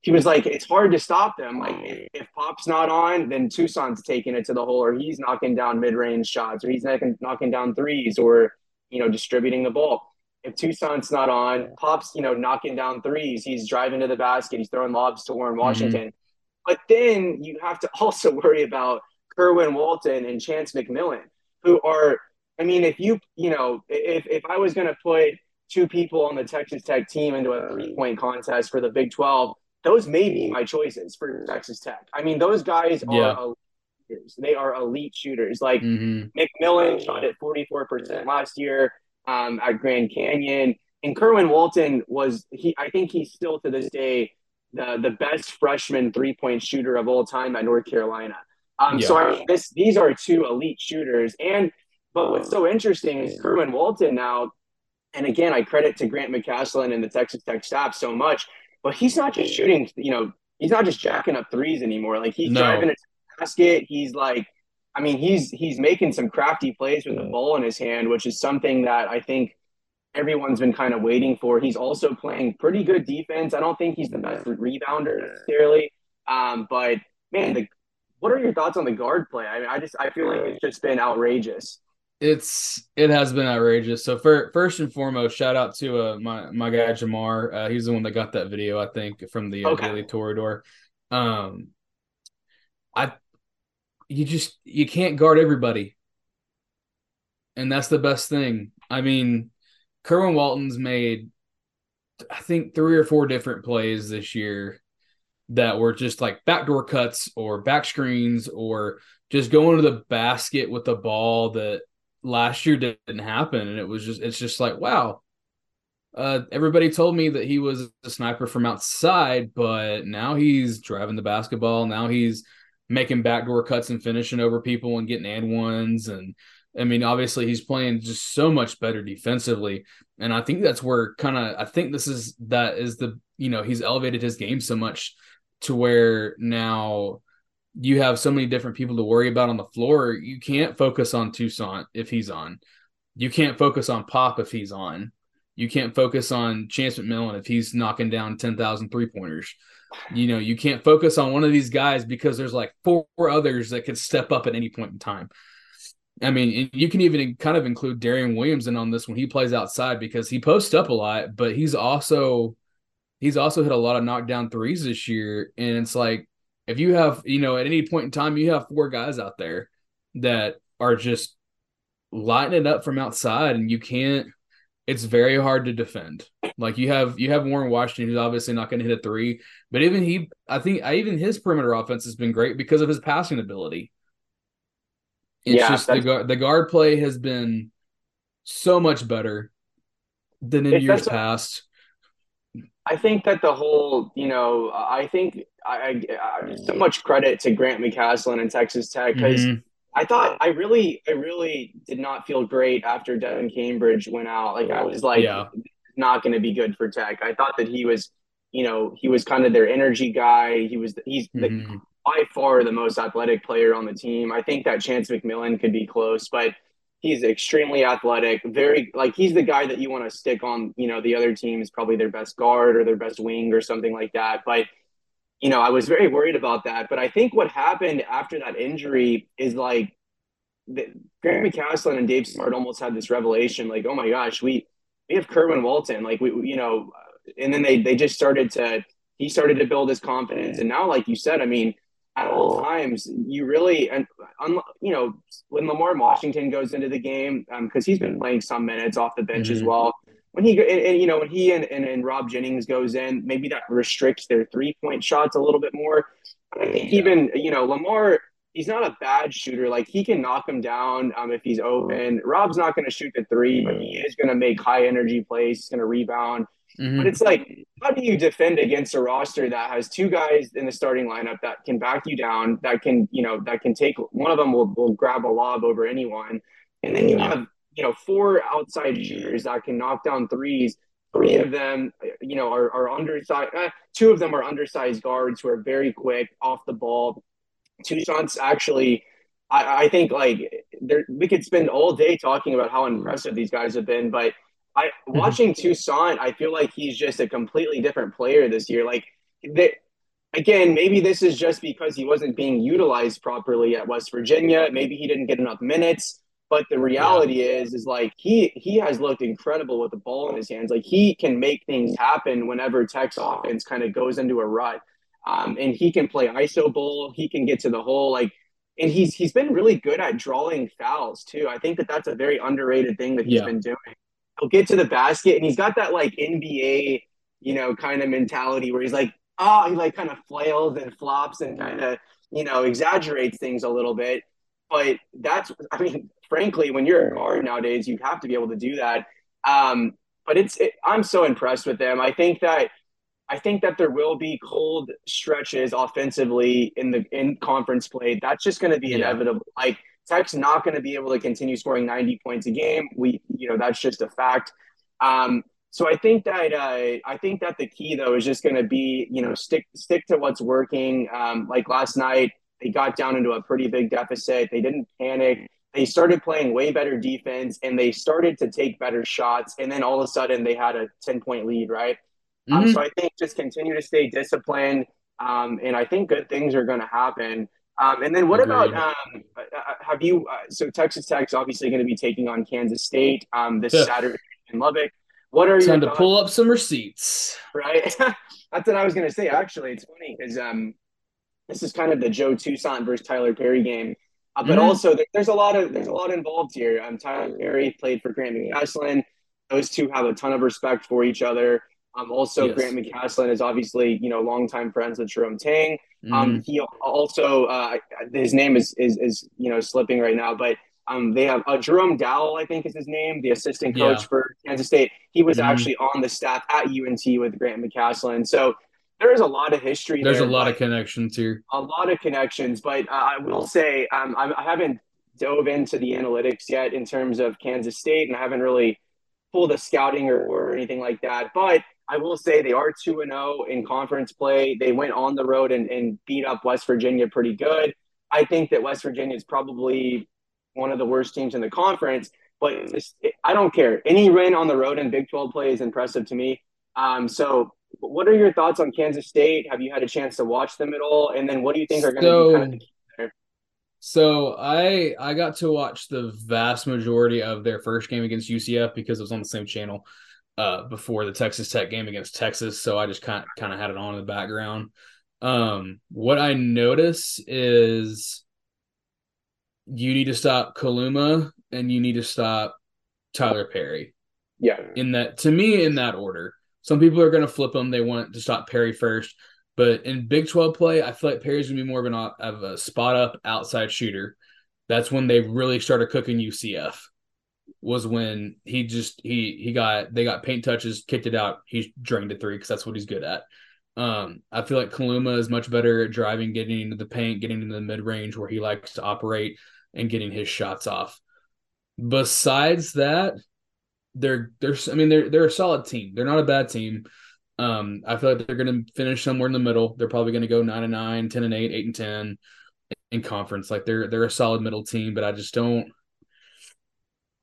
he was like, it's hard to stop them. Like if, if Pop's not on, then Toussaint's taking it to the hole, or he's knocking down mid range shots, or he's knocking knocking down threes, or you know distributing the ball if Toussaint's not on, Pop's, you know, knocking down threes, he's driving to the basket, he's throwing lobs to Warren mm-hmm. Washington. Mm-hmm. But then you have to also worry about Kerwin Walton and Chance McMillian, who are, I mean, if you, you know, if, if I was going to put two people on the Texas Tech team into a three point contest for the Big 12, those may be my choices for Texas Tech. I mean, those guys are yeah. elite They are elite shooters. Like mm-hmm. McMillian shot at 44% last year um, at Grand Canyon. And Kerwin Walton was he. I think he's still to this day the the best freshman three point shooter of all time at North Carolina. Um, yeah. So I mean, this these are two elite shooters. And but what's so interesting is Kerwin Walton now. And again, I credit to Grant McCasland and the Texas Tech staff so much. But he's not just shooting. You know, he's not just jacking up threes anymore. Like he's no. driving a basket. He's like I mean, he's he's making some crafty plays with the ball in his hand, which is something that I think everyone's been kind of waiting for. He's also playing pretty good defense. I don't think he's the best rebounder necessarily, um, but man, the, what are your thoughts on the guard play? I mean, I just I feel like it's just been outrageous. It's it has been outrageous. So for, first and foremost, shout out to uh, my my guy Jamar. Uh, he's the one that got that video, I think, from the uh, okay. Daily Toreador. Um, I you just you can't guard everybody. And that's the best thing. I mean, Kerwin Walton's made I think three or four different plays this year that were just like backdoor cuts or back screens or just going to the basket with the ball that last year didn't happen, and it was just it's just like wow. Uh, everybody told me that he was a sniper from outside, but now he's driving the basketball. Now he's making backdoor cuts and finishing over people and getting and ones. And I mean, obviously, he's playing just so much better defensively. And I think that's where kind of I think this is that is the you know he's elevated his game so much to where now you have so many different people to worry about on the floor. You can't focus on Toussaint if he's on. You can't focus on Pop if he's on. You can't focus on Chance McMillian if he's knocking down 10,000 three pointers. You know, you can't focus on one of these guys because there's like four others that could step up at any point in time. I mean, you can even kind of include Darrion Williamson on this when he plays outside because he posts up a lot, but he's also he's also hit a lot of knockdown threes this year. And it's like if you have, you know, at any point in time, you have four guys out there that are just lighting it up from outside, and you can't. It's very hard to defend. Like you have you have Warren Washington, who's obviously not going to hit a three, but even he, I think, even his perimeter offense has been great because of his passing ability. It's yeah, just the guard, the guard play has been so much better than in years past. I think that the whole, you know, I think I, I so much credit to Grant McCasland and Texas Tech because mm-hmm. I thought I really, I really did not feel great after Devan Cambridge went out. Like I was like, yeah. not going to be good for Tech. I thought that he was, you know, he was kind of their energy guy. He was, he's mm-hmm. the, by far the most athletic player on the team. I think that Chance McMillian could be close, but he's extremely athletic, very like he's the guy that you want to stick on, you know, the other team is probably their best guard or their best wing or something like that. But you know, I was very worried about that. But I think what happened after that injury is like the, Grant McCasland and Dave Smart almost had this revelation, like, oh my gosh, we we have Kerwin Walton, like we, you know, and then they they just started to he started to build his confidence, and now, like you said, I mean, at all times, you really and you know when Lamar Washington goes into the game because um, he's been playing some minutes off the bench mm-hmm. as well. When he and, and, you know when he and, and, and Rob Jennings goes in, maybe that restricts their three point shots a little bit more. I think even you know Lamar, he's not a bad shooter. Like he can knock him down um, if he's open. Rob's not going to shoot the three, but he is going to make high energy plays. He's going to rebound. Mm-hmm. But it's like, how do you defend against a roster that has two guys in the starting lineup that can back you down, that can, you know, that can take one of them will, will grab a lob over anyone. And then you have, you know, four outside shooters that can knock down threes. Three of them, you know, are, are undersized. Uh, two of them are undersized guards who are very quick off the ball. Toussaint's actually, I, I think, like, there, we could spend all day talking about how impressive these guys have been, but I mm-hmm. watching Toussaint, I feel like he's just a completely different player this year. Like that again, maybe this is just because he wasn't being utilized properly at West Virginia. Maybe he didn't get enough minutes. But the reality yeah. is, is like he he has looked incredible with the ball in his hands. Like he can make things happen whenever Tech's offense kind of goes into a rut. Um, and he can play iso ball. He can get to the hole. Like, and he's he's been really good at drawing fouls too. I think that that's a very underrated thing that he's yeah. been doing he'll get to the basket and he's got that like NBA, you know, kind of mentality where he's like, oh, he like kind of flails and flops and kind of, you know, exaggerates things a little bit. But that's, I mean, frankly, when you're a guard nowadays, you have to be able to do that. Um, but it's, it, I'm so impressed with them. I think that, I think that there will be cold stretches offensively in the in conference play. That's just going to be yeah. inevitable. Like Tech's not going to be able to continue scoring 90 points a game. We, you know, that's just a fact. Um, so I think that uh, I think that the key though is just going to be, you know, stick stick to what's working. Um, like last night, they got down into a pretty big deficit. They didn't panic. They started playing way better defense, and they started to take better shots. And then all of a sudden, they had a 10 point lead, right? Um, mm-hmm. Um, so I think just continue to stay disciplined, um, and I think good things are going to happen. Um, and then what Agreed. about um, uh, uh, have you? Uh, so Texas Tech's obviously going to be taking on Kansas State um, this yeah. Saturday in Lubbock. What are you time to pull up some receipts? Right, that's what I was going to say. Actually, it's funny because um, this is kind of the Joe Toussaint versus Tyler Perry game. Uh, but mm-hmm. also, there's a lot of there's a lot involved here. Um, Tyler Perry played for Grant McCasland. Those two have a ton of respect for each other. Um, also, yes. Grant McCasland is obviously you know longtime friends with Jerome Tang. Um, mm. he also uh, his name is, is is you know slipping right now, but Um, they have uh, Jerome Dowell, I think is his name, the assistant coach Yeah. for Kansas State. He was Mhm. actually on the staff at UNT with Grant McCasland. So there is a lot of history. There's there, a lot of connections here. a lot of connections, but uh, I will say um, I, I haven't dove into the analytics yet in terms of Kansas State, and I haven't really pulled a scouting or, or anything like that. But I will say they are two and zero in conference play. They went on the road and, and beat up West Virginia pretty good. I think that West Virginia is probably one of the worst teams in the conference, but I don't care. Any win on the road in Big Twelve play is impressive to me. Um, so what are your thoughts on Kansas State? Have you had a chance to watch them at all? And then what do you think are going to So- be kind of the So I I got to watch the vast majority of their first game against UCF because it was on the same channel uh, before the Texas Tech game against Texas. So I just kind kind of had it on in the background. Um, what I notice is you need to stop Kaluma and you need to stop Tyler Perry. yeah in that to me in that order. Some people are going to flip them. They want to stop Perry first, but in Big Twelve play, I feel like Perry's going to be more of an of a spot up outside shooter. That's when they really started cooking UCF. Was when he just he he got they got paint touches, kicked it out. He drained a three because that's what he's good at. Um, I feel like Kaluma is much better at driving, getting into the paint, getting into the mid range where he likes to operate and getting his shots off. Besides that, they're they're I mean they're they're a solid team. They're not a bad team. Um, I feel like they're going to finish somewhere in the middle. They're probably going to go nine and nine, 10 and eight, eight and ten in conference. Like they're they're a solid middle team, but I just don't.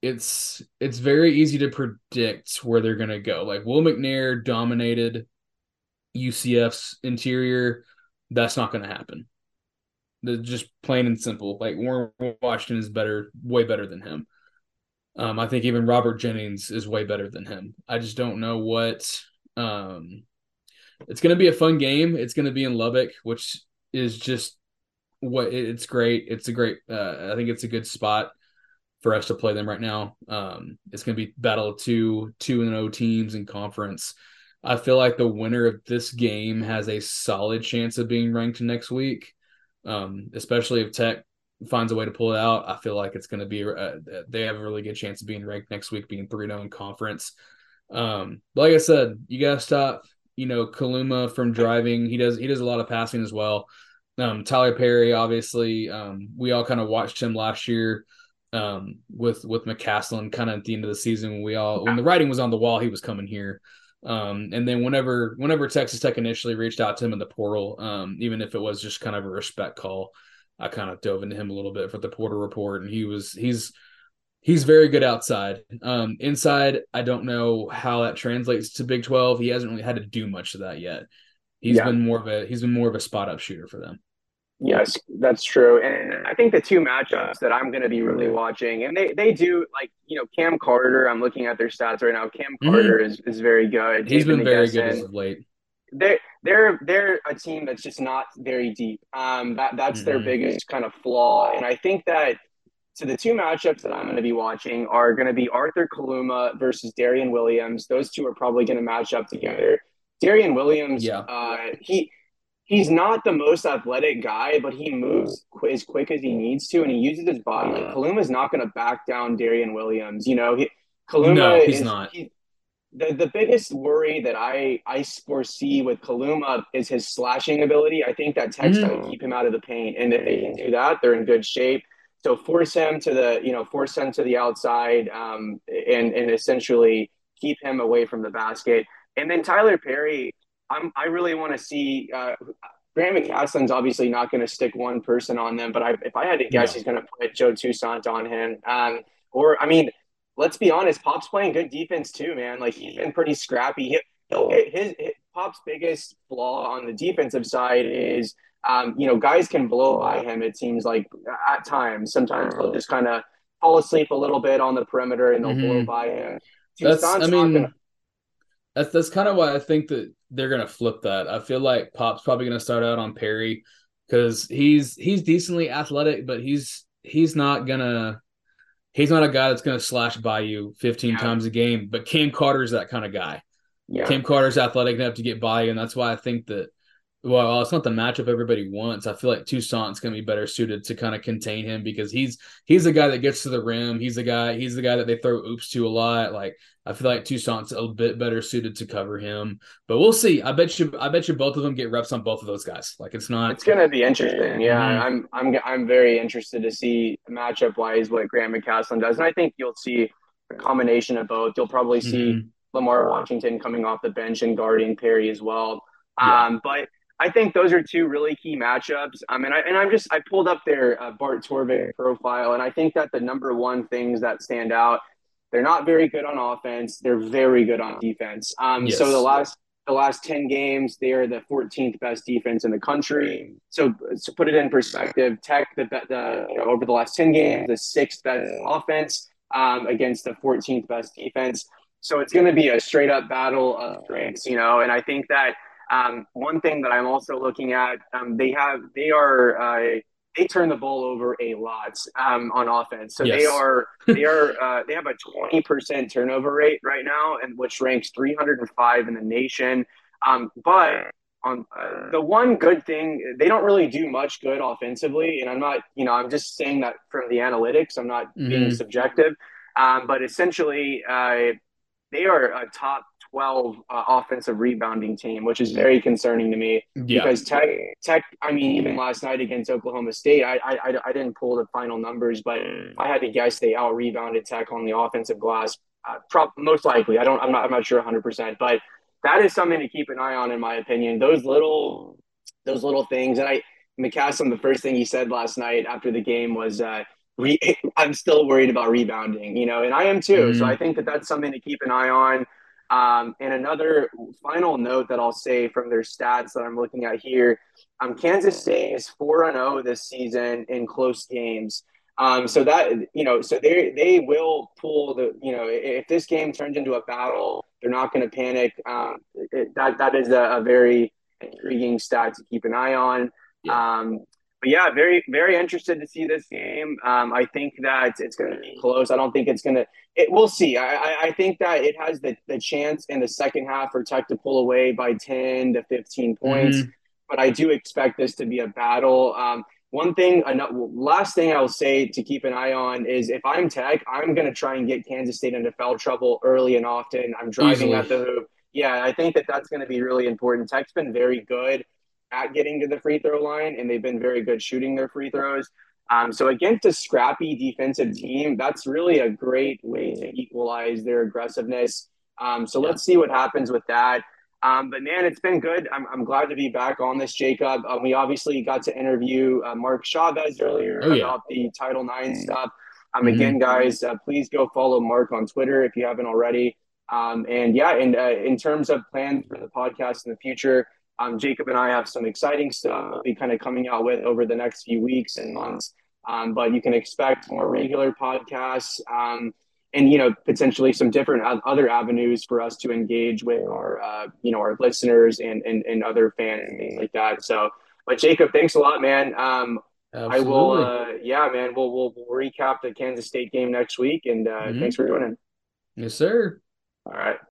It's it's very easy to predict where they're going to go. Like Will McNair dominated UCF's interior. That's not going to happen. The just plain and simple. Like Warren Washington is better, way better than him. Um, I think even Robert Jennings is way better than him. I just don't know what. Um, it's going to be a fun game. It's going to be in Lubbock, which is just what it's great. It's a great. Uh, I think it's a good spot for us to play them right now. Um, it's going to be battle of two two and O teams in conference. I feel like the winner of this game has a solid chance of being ranked next week, um, especially if Tech finds a way to pull it out. I feel like it's going to be uh, they have a really good chance of being ranked next week, being three in conference. Um, like I said, you got to stop you know Kaluma from driving. He does he does a lot of passing as well. Um, Tyler Perry, obviously, um, we all kind of watched him last year um, with with McCasland, kind of at the end of the season when we all when the writing was on the wall, he was coming here. Um, and then whenever whenever Texas Tech initially reached out to him in the portal, um, even if it was just kind of a respect call, I kind of dove into him a little bit for the Porter report, and he was he's he's very good outside. Um, inside, I don't know how that translates to Big Twelve. He hasn't really had to do much of that yet. He's Yeah. been more of a he's been more of a spot up shooter for them. Yes, that's true. And I think the two matchups that I'm going to be really watching, and they, they do like, you know, Cam Carter, I'm looking at their stats right now. Cam Mhm. Carter is, is very good. He's Taking been very good in. as of late. They're, they're, they're a team that's just not very deep. Um, that, that's their Mhm. biggest kind of flaw. And I think that so the two matchups that I'm going to be watching are going to be Arthur Kaluma versus Darrion Williams. Those two are probably going to match up together. Darrion Williams, Yeah. uh, he he's not the most athletic guy, but he moves qu- as quick as he needs to, and he uses his body. Like Kaluma's not going to back down Darrion Williams. You know, he, Kaluma No, he's is, not. he- the the biggest worry that I I foresee with Kaluma is his slashing ability. I think that Tech's Mhm. going keep him out of the paint, and if they can do that, they're in good shape. So force him to the you know force him to the outside, um, and and essentially keep him away from the basket. And then Tyler Perry, I'm I really want to see. Uh, Grant McCasland's obviously not going to stick one person on them, but I, if I had to guess, No. he's going to put Joe Toussaint on him. Um, or I mean, let's be honest, Pop's playing good defense too, man. Like he's been pretty scrappy. He- His, his Pop's biggest flaw on the defensive side is, um, you know, guys can blow by him. It seems like at times, sometimes they'll just kind of fall asleep a little bit on the perimeter and they'll blow Mhm. by him. That's I mean gonna- that's that's kind of why I think that they're gonna flip that. I feel like Pop's probably gonna start out on Perry because he's he's decently athletic, but he's he's not gonna he's not a guy that's gonna slash by you 15 Yeah. times a game. But Cam Carter's that kind of guy. yeah, Cam Carter's athletic enough to get by you, and that's why I think that Well, it's not the matchup everybody wants. I feel like Toussaint's going to be better suited to kind of contain him because he's he's the guy that gets to the rim. He's the guy he's the guy that they throw oops to a lot. Like I feel like Toussaint's a bit better suited to cover him. But we'll see. I bet you I bet you both of them get reps on both of those guys. Like it's not. It's going to be interesting. Yeah, mm-hmm. I'm I'm I'm very interested to see matchup wise what Grant McCasland does, and I think you'll see a combination of both. You'll probably see mm-hmm. Lamar Washington coming off the bench and guarding Perry as well. Yeah. Um, but I think those are two really key matchups. I mean, I, and I'm just I pulled up their uh, Bart Torvik profile, and I think that the number one things that stand out, they're not very good on offense. They're very good on defense. Um, yes. so the last the last 10 games, they are the 14th best defense in the country. So to put it in perspective, Tech, the, the you know, over the last 10 games, the sixth best offense um, against the 14th best defense. So it's going to be a straight up battle of strengths, you know, and I think that – um, one thing that I'm also looking at, um, they have they are uh, they turn the ball over a lot um, on offense. So yes. they are they are uh, they have a 20 percent turnover rate right now, and which ranks 305 in the nation. Um, but on uh, the one good thing, they don't really do much good offensively, and I'm not you know I'm just saying that from the analytics. I'm not mm-hmm. being subjective, um, but essentially uh, they are a top 12 uh, offensive rebounding team, which is very concerning to me yeah. because Tech, Tech, I mean, even last night against Oklahoma State, I, I, I didn't pull the final numbers, but I had to guess they out rebounded Tech on the offensive glass. Uh, most likely, I don't, I'm not, I'm not sure 100, percent but that is something to keep an eye on, in my opinion. Those little, those little things, and I, McCasland, the first thing he said last night after the game was, uh, re- I'm still worried about rebounding, you know, and I am too. Mm-hmm. So I think that that's something to keep an eye on. Um, and another final note that I'll say from their stats that I'm looking at here, um, Kansas State is four and zero oh this season in close games. Um, so that you know, so they they will pull the you know if this game turns into a battle, they're not going to panic. Um, it, that that is a, a, very intriguing stat to keep an eye on. Yeah. Um, but yeah, very very interested to see this game. Um, I think that it's going to be close. I don't think it's going to. It we'll see. I, I, I think that it has the the chance in the second half for Tech to pull away by ten to fifteen points. Mm-hmm. But I do expect this to be a battle. Um, one thing, another, last thing I'll say to keep an eye on is if I'm Tech, I'm going to try and get Kansas State into foul trouble early and often. I'm driving Easily. at the hoop. Yeah, I think that that's going to be really important. Tech's been very good at getting to the free throw line, and they've been very good shooting their free throws. Um, so against a scrappy defensive team, that's really a great way to equalize their aggressiveness. Um, so let's see what happens with that. Um, but man, it's been good. I'm, I'm glad to be back on this, Jacob. Um, we obviously got to interview uh, Marc Chavez earlier oh, yeah. about the Title IX stuff. Um, mm-hmm. Again, guys, uh, please go follow Marc on Twitter if you haven't already. Um, and yeah, and uh, in terms of plans for the podcast in the future, um, Jacob and I have some exciting stuff we'll be kind of coming out with over the next few weeks and months. Um, but you can expect more regular podcasts um, and you know potentially some different other avenues for us to engage with our uh, you know our listeners and, and and other fans and things like that. So, but Jacob, thanks a lot, man. Um, I will, uh, yeah, man. We'll, we'll, we'll recap the Kansas State game next week, and uh, mm-hmm. thanks for joining. Yes, sir. All right.